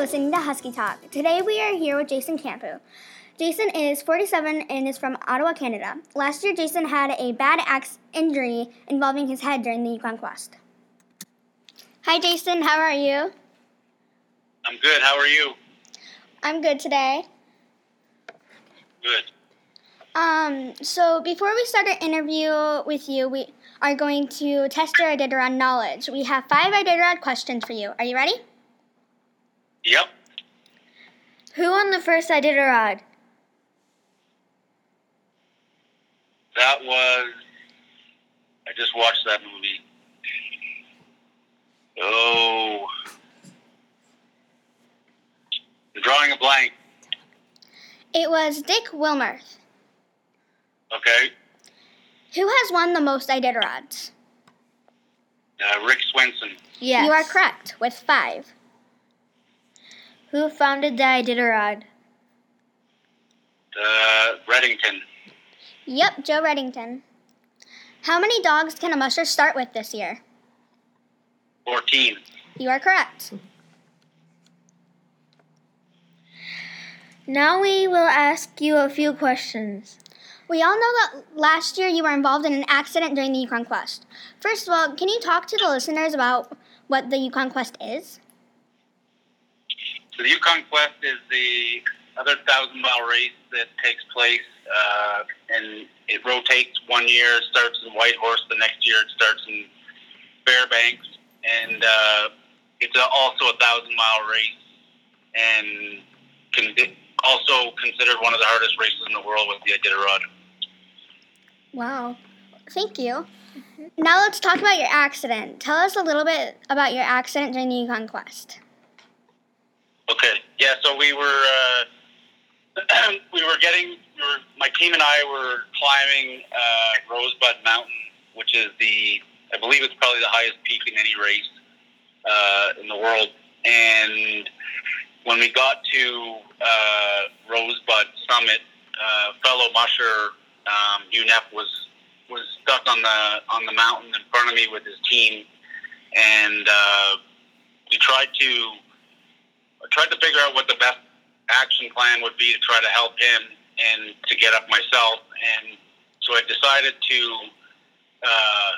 listening to Husky Talk. Today we are here with Jason Campeau. Jason is 47 and is from Ottawa, Canada. Last year, Jason had a bad axe injury involving his head during the Yukon Quest. Hi, Jason. How are you? I'm good. How are you? I'm good today. Good. Um, so before we start our interview with you, we are going to test your Iditarod knowledge. We have five Iditarod questions for you. Are you ready? Yep. Who won the first Iditarod? That was. I just watched that movie. Oh. I'm drawing a blank. It was Dick Wilmarth. Okay. Who has won the most Iditarods? Uh, Rick Swenson. Yes. You are correct, with five. Who founded the Iditarod? Uh, Redington. Yep, Joe Redington. How many dogs can a musher start with this year? 14. You are correct. Now we will ask you a few questions. We all know that last year you were involved in an accident during the Yukon Quest. First of all, can you talk to the listeners about what the Yukon Quest is? So the Yukon Quest is the other thousand mile race that takes place, uh, and it rotates. One year it starts in Whitehorse, the next year it starts in Fairbanks, and uh, it's a, also a thousand mile race, and can be also considered one of the hardest races in the world with the Iditarod. Wow. Thank you. Now let's talk about your accident. Tell us a little bit about your accident during the Yukon Quest. Okay. Yeah. So we were uh, we were getting we were, my team and I were climbing uh, Rosebud Mountain, which is the I believe it's probably the highest peak in any race uh, in the world. And when we got to uh, Rosebud Summit, uh, fellow musher um, Hugh Neff was was stuck on the on the mountain in front of me with his team, and uh, we tried to tried to figure out what the best action plan would be to try to help him and to get up myself. And so I decided to uh,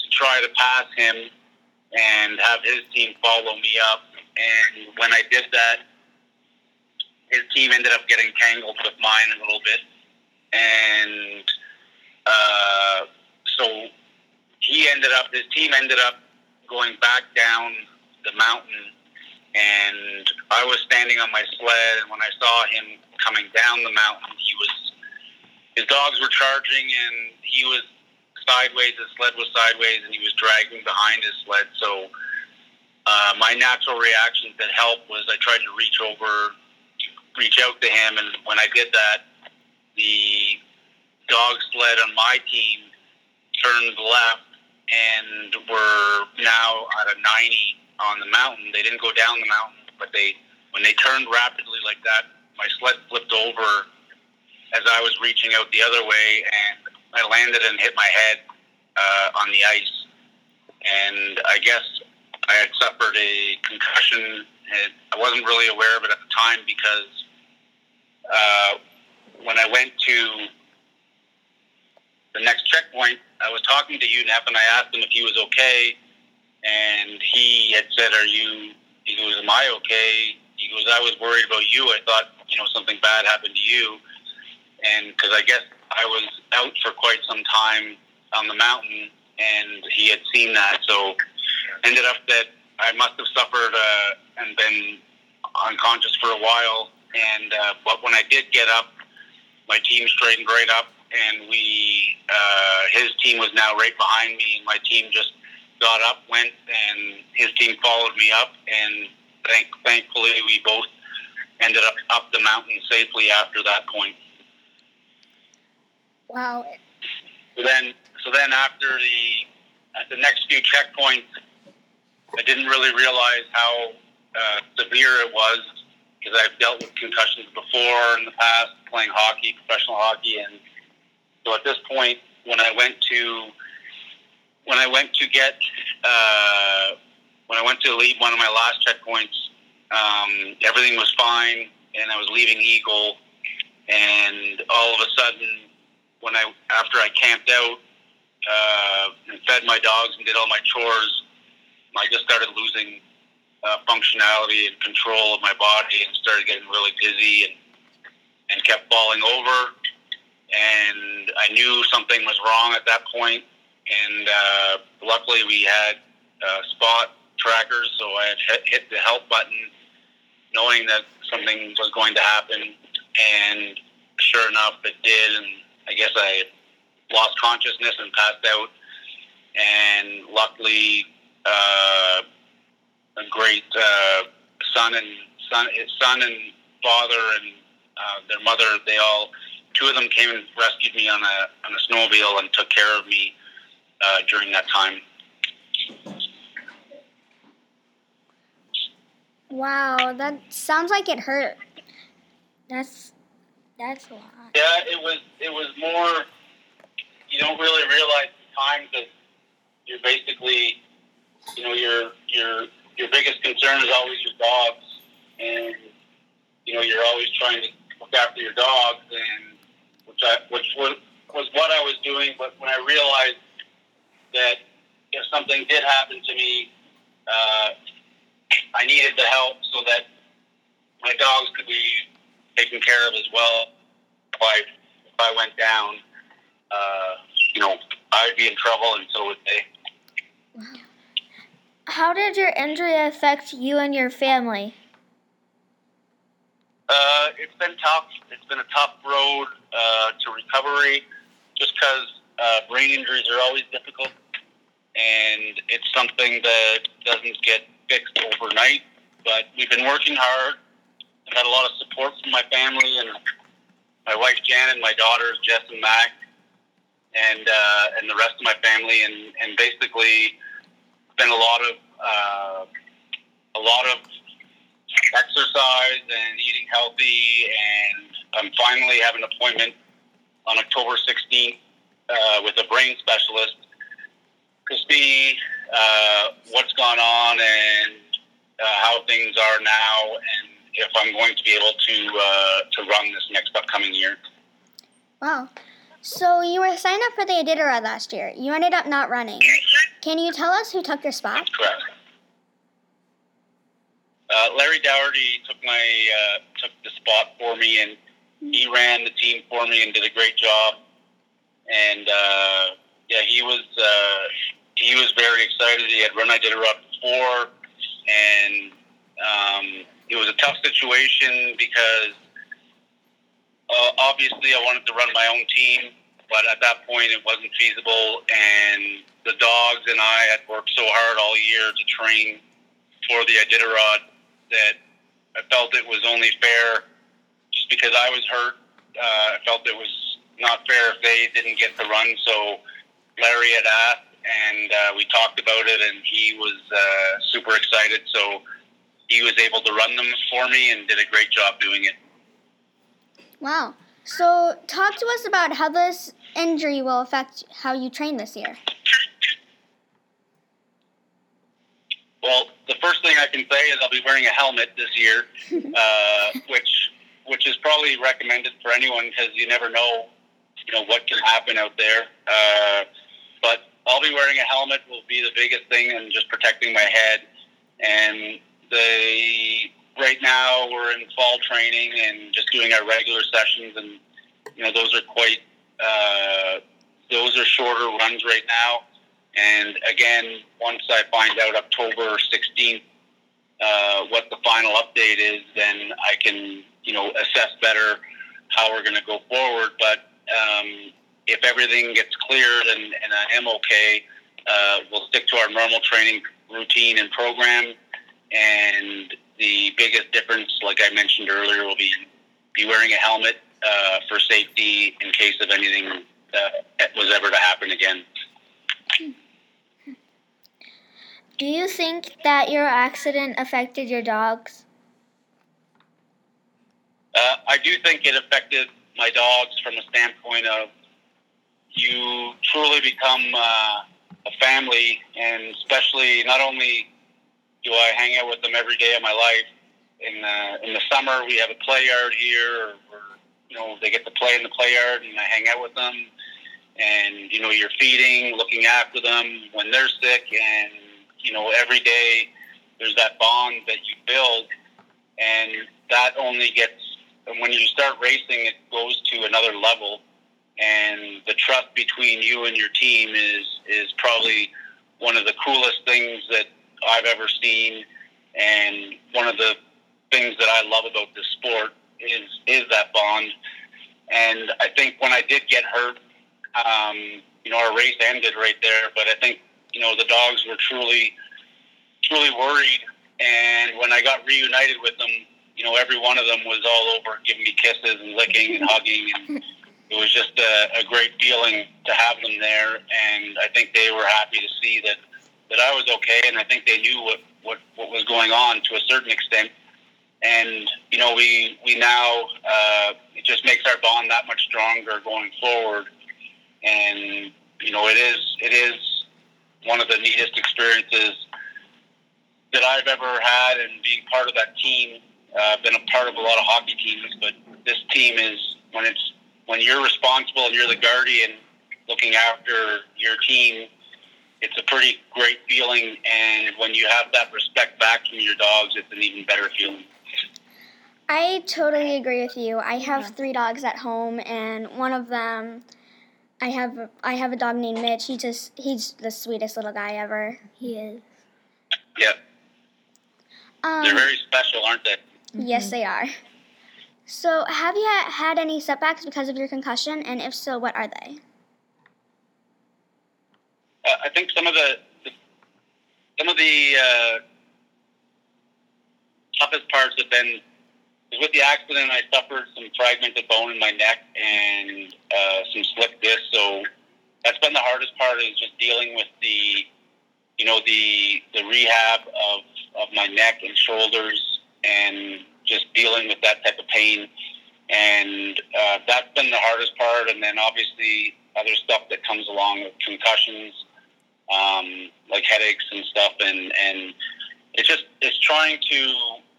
to try to pass him and have his team follow me up. And when I did that, his team ended up getting tangled with mine a little bit, and uh, so he ended up his team ended up going back down the mountain and I was standing on my sled, and when I saw him coming down the mountain, he was his dogs were charging, and he was sideways. His sled was sideways, and he was dragging behind his sled. So uh, my natural reaction to help was I tried to reach over, to reach out to him, and when I did that, the dog sled on my team turned left and were now at a 90 on the mountain. They didn't go down the mountain, but they when they turned rapidly like that, my sled flipped over as I was reaching out the other way, and I landed and hit my head uh, on the ice. And I guess I had suffered a concussion. And I wasn't really aware of it at the time because uh, when I went to the next checkpoint, I was talking to Hugh Neff and I asked him if he was okay and he had said, "Are you?" He goes, "Am I okay?" He goes, "I was worried about you. I thought you know something bad happened to you." And because I guess I was out for quite some time on the mountain, and he had seen that, so ended up that I must have suffered uh, and been unconscious for a while. And uh, but when I did get up, my team straightened right up, and we uh, his team was now right behind me, and my team just got up, went, and his team followed me up, and thank, thankfully we both ended up up the mountain safely after that point. Wow. So then, so then after the at the next few checkpoints, I didn't really realize how uh, severe it was because I've dealt with concussions before in the past, playing hockey, professional hockey, and so at this point, when I went to when I went to get uh, when I went to leave one of my last checkpoints, um, everything was fine, and I was leaving Eagle, and all of a sudden, when I after I camped out uh, and fed my dogs and did all my chores, I just started losing uh, functionality and control of my body, and started getting really dizzy and and kept falling over. And I knew something was wrong at that point, and uh, luckily we had uh, spot trackers, so I had hit, the help button, knowing that something was going to happen, and sure enough, it did. And I guess I lost consciousness and passed out. And luckily, uh, a great uh, son and son, son and father and uh, their mother, they all, two of them came and rescued me on a on a snowmobile and took care of me uh, during that time. Wow, that sounds like it hurt. That's that's a lot. Yeah, it was. It was more. You don't really realize the time that you're basically, you know, your your your biggest concern is always your dogs, and you know you're always trying to look after your dogs, and which I which was was what I was doing. But when I realized that if something did happen to me, uh, I needed the help so that my dogs could be taken care of as well. If I if I went down, uh, you know, I'd be in trouble, and so would they. How did your injury affect you and your family? Uh, it's been tough. It's been a tough road uh, to recovery, just because uh, brain injuries are always difficult, and it's something that doesn't get fixed overnight. But we've been working hard. I've had a lot of support from my family and my wife Jan and my daughters Jess and Mac, and uh, and the rest of my family, and and basically been a lot of uh, a lot of exercise and eating healthy, and I'm finally have an appointment on October 16th uh, with a brain specialist to see uh, what's gone on and uh, how things are now, and if I'm going to be able to uh, to run this next upcoming year. Wow. So you were signed up for the Iditarod last year. You ended up not running. Can you tell us who took your spot? Correct. Uh, Larry Daugherty took my uh, took the spot for me, and he ran the team for me and did a great job. And uh, yeah, he was uh, he was very excited. He had run Iditarod before, and um, it was a tough situation because uh, obviously I wanted to run my own team, but at that point it wasn't feasible, and the dogs and I had worked so hard all year to train for the Iditarod that I felt it was only fair just because I was hurt. Uh, I felt it was not fair if they didn't get to run. So Larry had asked, and uh, we talked about it, and he was uh, super excited. So he was able to run them for me and did a great job doing it. Wow. So talk to us about how this injury will affect how you train this year. Well, the first thing I can say is I'll be wearing a helmet this year, uh, which which is probably recommended for anyone because you never know, you know, what can happen out there. Uh, but I'll be wearing a helmet will be the biggest thing and just protecting my head. And the right now we're in fall training and just doing our regular sessions, and you know those are quite uh, those are shorter runs right now. And again, once I find out October 16th uh, what the final update is, then I can, you know, assess better how we're going to go forward. But um, if everything gets cleared and, and I am okay, uh, we'll stick to our normal training routine and program. And the biggest difference, like I mentioned earlier, will be be wearing a helmet uh, for safety in case of anything that was ever to happen again. Do you think that your accident affected your dogs? Uh, I do think it affected my dogs from a standpoint of you truly become uh, a family, and especially not only do I hang out with them every day of my life, in the in the summer we have a play yard here, or, you know they get to play in the play yard, and I hang out with them. And you know you're feeding, looking after them when they're sick, and you know every day there's that bond that you build, and that only gets when you start racing, it goes to another level, and the trust between you and your team is is probably one of the coolest things that I've ever seen, and one of the things that I love about this sport is is that bond. And I think when I did get hurt, um, you know, our race ended right there. But I think you know the dogs were truly truly worried. And when I got reunited with them, you know, every one of them was all over giving me kisses and licking and hugging and it was just a, a great feeling to have them there, and I think they were happy to see that that I was okay, and I think they knew what what, what was going on to a certain extent. And you know, we we now uh, it just makes our bond that much stronger going forward. And you know, it is it is one of the neatest experiences that I've ever had, and being part of that team. Uh, I've been a part of a lot of hockey teams, but this team is when it's when you're responsible and you're the guardian looking after your team, it's a pretty great feeling. And when you have that respect back from your dogs, it's an even better feeling. I totally agree with you. I have three dogs at home, and one of them, I have I have a dog named Mitch. He just he's the sweetest little guy ever. He is. Yeah. Um, They're very special, aren't they? Yes, mm-hmm. they are. So, have you had any setbacks because of your concussion, and if so, what are they? Uh, I think some of the, the some of the uh, toughest parts have been with the accident. I suffered some fragmented bone in my neck and uh, some slip disc. So that's been the hardest part is just dealing with the you know the the rehab of of my neck and shoulders and just dealing with that type of pain. And uh, that's been the hardest part. And then obviously other stuff that comes along with concussions, um, like headaches and stuff. And, and it's just, it's trying to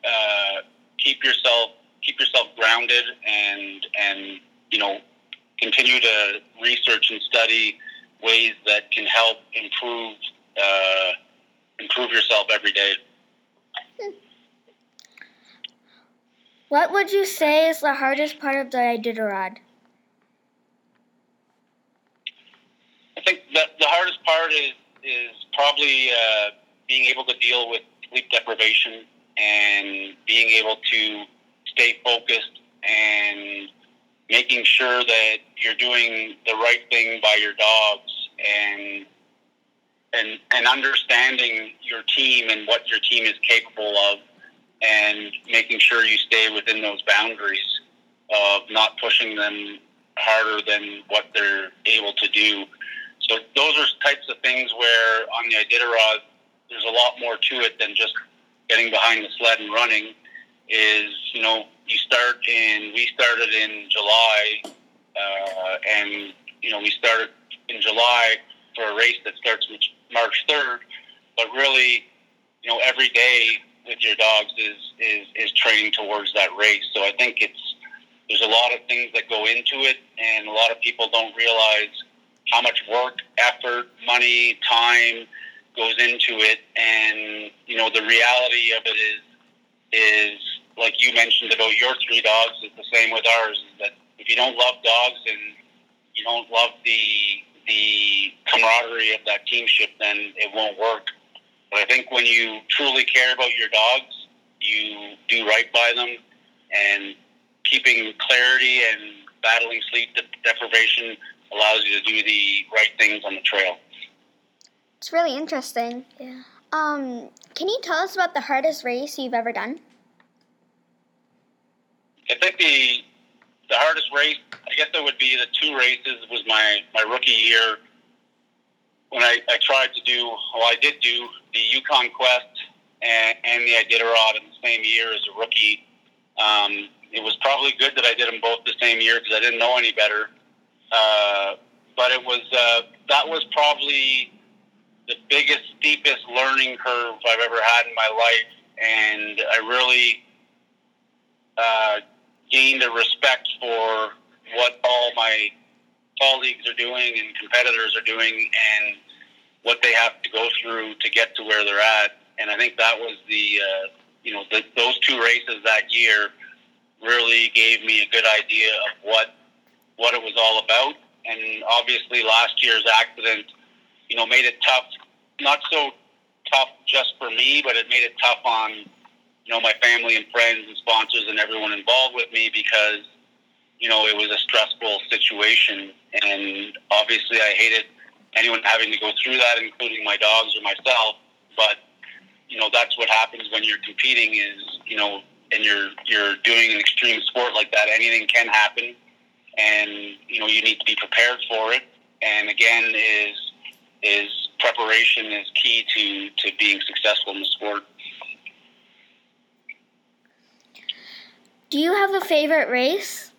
uh, keep yourself, keep yourself grounded and, and, you know, continue to research and study ways that can help improve, uh, improve yourself every day. What would you say is the hardest part of the Iditarod? I think the, the hardest part is is probably uh, being able to deal with sleep deprivation and being able to stay focused and making sure that you're doing the right thing by your dogs and and and understanding your team and what your team is capable of and making sure you stay within those boundaries of not pushing them harder than what they're able to do. So those are types of things where on the Iditarod, there's a lot more to it than just getting behind the sled and running. Is you know you start in we started in July, uh, and you know we started in July for a race that starts March third, but really you know every day with your dogs is is is training towards that race. So I think it's there's a lot of things that go into it, and a lot of people don't realize how much work, effort, money, time goes into it. And you know the reality of it is is like you mentioned about your three dogs is the same with ours. Is that if you don't love dogs and you don't love the the camaraderie of that teamship, then it won't work. But I think when you truly care about your dogs, you do right by them, and keeping clarity and battling sleep deprivation allows you to do the right things on the trail. It's really interesting. Yeah. Um, can you tell us about the hardest race you've ever done? I think the the hardest race, I guess it would be the two races. Was my my rookie year when I, I tried to do, well, I did do the Yukon Quest and, and the Iditarod in the same year as a rookie. Um, it was probably good that I did them both the same year because I didn't know any better. Uh, but it was uh, that was probably the biggest, steepest learning curve I've ever had in my life, and I really uh, gained a respect for what all my colleagues are doing and competitors are doing and have to go through to get to where they're at. And I think that was the, uh, you know, the, those two races that year really gave me a good idea of what what it was all about. And obviously, last year's accident, you know, made it tough. Not so tough just for me, but it made it tough on, you know, my family and friends and sponsors and everyone involved with me because, you know, it was a stressful situation. And obviously, I hated anyone having to go through that, including my dogs or myself. But you know, that's what happens when you're competing. Is you know, and you're you're doing an extreme sport like that. Anything can happen, and you know, you need to be prepared for it. And again, is is preparation is key to to being successful in the sport. Do you have a favorite race?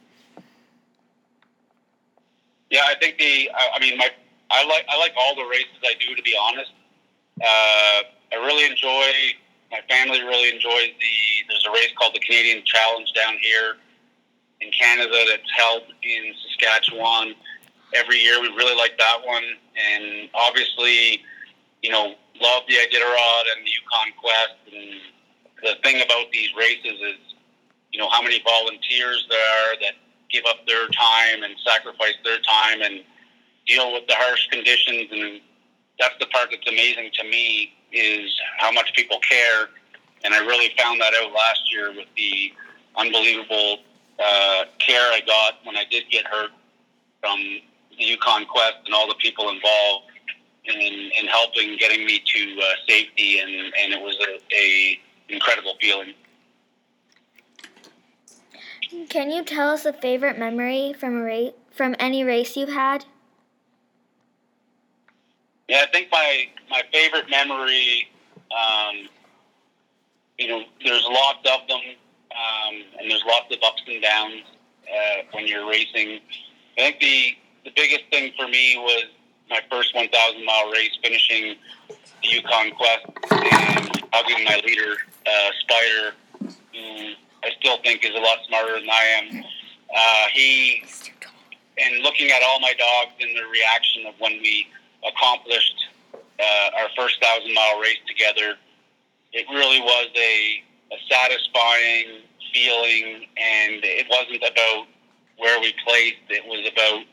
Yeah, I think the. I mean, my I like I like all the races I do. To be honest, uh, I really enjoy. My family really enjoys the. There's a race called the Canadian Challenge down here in Canada that's held in Saskatchewan every year. We really like that one, and obviously, you know, love the Iditarod and the Yukon Quest. And the thing about these races is, you know, how many volunteers there are that give up their time and sacrifice their time and deal with the harsh conditions and that's the part that's amazing to me is how much people care and I really found that out last year with the unbelievable uh, care I got when I did get hurt from the Yukon Quest and all the people involved in, in helping getting me to uh, safety and, and it was a, a incredible feeling. Can you tell us a favorite memory from a race, from any race you've had? Yeah, I think my my favorite memory, um, you know, there's lots of them, um, and there's lots of ups and downs uh, when you're racing. I think the the biggest thing for me was my first 1,000 mile race, finishing the Yukon Quest and hugging my leader, uh, Spider, who I still think is a lot smarter than I am. Uh, he and looking at all my dogs and their reaction of when we accomplished uh, our first thousand mile race together. It really was a, a satisfying feeling, and it wasn't about where we placed. It was about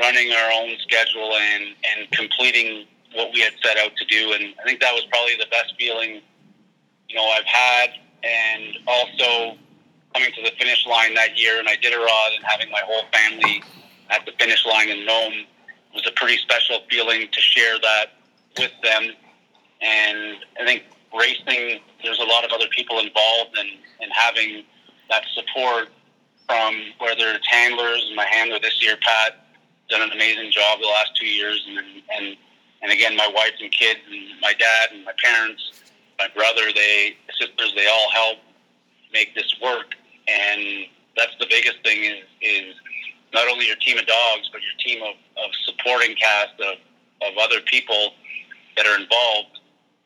running our own schedule and, and completing what we had set out to do. And I think that was probably the best feeling, you know, I've had. And also coming to the finish line that year, and I did a Iditarod, and having my whole family at the finish line in Nome was a pretty special feeling to share that with them. And I think racing, there's a lot of other people involved, and, and having that support from whether it's handlers, my handler this year, Pat, done an amazing job the last two years, and and and again, my wife and kids, and my dad and my parents, my brother, they sisters, they all help make this work, and that's the biggest thing is is not only your team of dogs, but your team of, of supporting cast of, of other people that are involved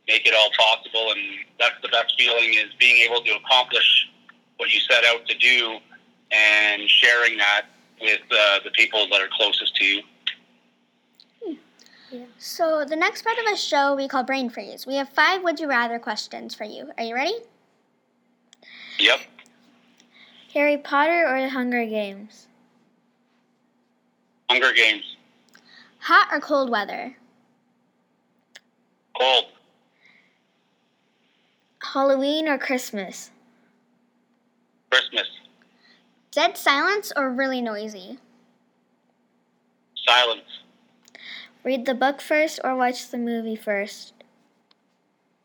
make it all possible. And that's the best feeling is being able to accomplish what you set out to do and sharing that with uh, the people that are closest to you. Yeah. So the next part of the show we call Brain Freeze. We have five Would You Rather questions for you. Are you ready? Yep. Harry Potter or the Hunger Games? Hunger Games. Hot or cold weather? Cold. Halloween or Christmas? Christmas. Dead silence or really noisy? Silence. Read the book first or watch the movie first?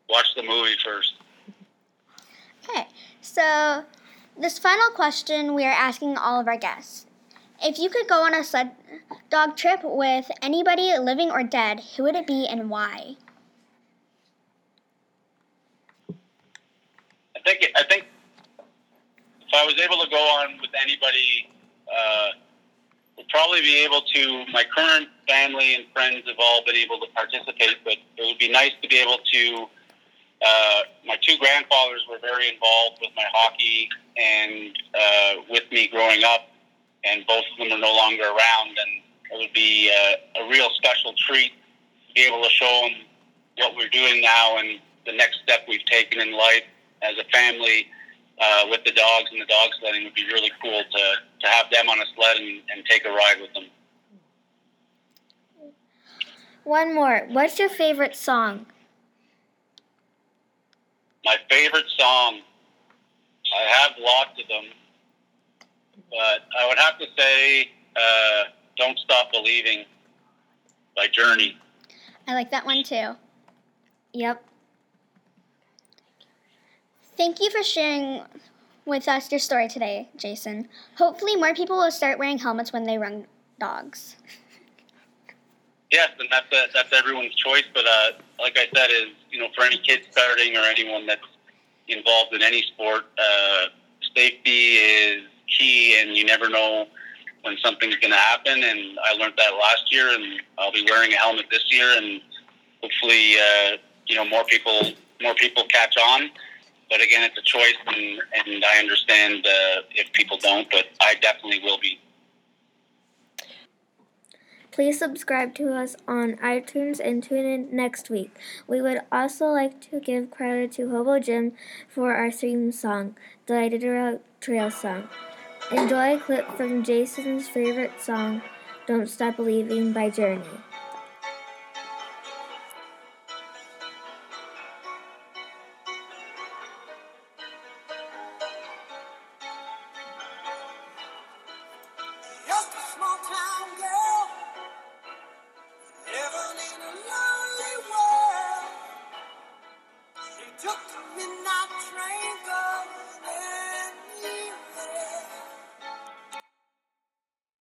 Watch the movie first. Okay, so this final question we are asking all of our guests. If you could go on a sled dog trip with anybody living or dead, who would it be and why? I think it, I think if I was able to go on with anybody, uh, would probably be able to. My current family and friends have all been able to participate, but it would be nice to be able to uh, my two grandfathers were very involved with my hockey and uh, with me growing up, and both of them are no longer around. And it would be uh, a real special treat to be able to show them what we're doing now and the next step we've taken in life as a family uh, with the dogs and the dog sledding would be really cool to, to have them on a sled and, and take a ride with them. One more. What's your favorite song? My favorite song, I have lots of them, but I would have to say uh, Don't Stop Believing by Journey. I like that one too. Yep. Thank you for sharing with us your story today, Jason. Hopefully, more people will start wearing helmets when they run dogs. Yes, and that's a, that's everyone's choice. But uh, like I said, is you know for any kid starting or anyone that's involved in any sport, uh, safety is key, and you never know when something's going to happen. And I learned that last year, and I'll be wearing a helmet this year, and hopefully, uh, you know, more people more people catch on. But again, it's a choice, and, and I understand uh, if people don't, but I definitely will be. Please subscribe to us on iTunes and tune in next week. We would also like to give credit to Hobo Jim for our theme song, the Iditarod Trail song. Enjoy a clip from Jason's favorite song, Don't Stop Believing by Journey.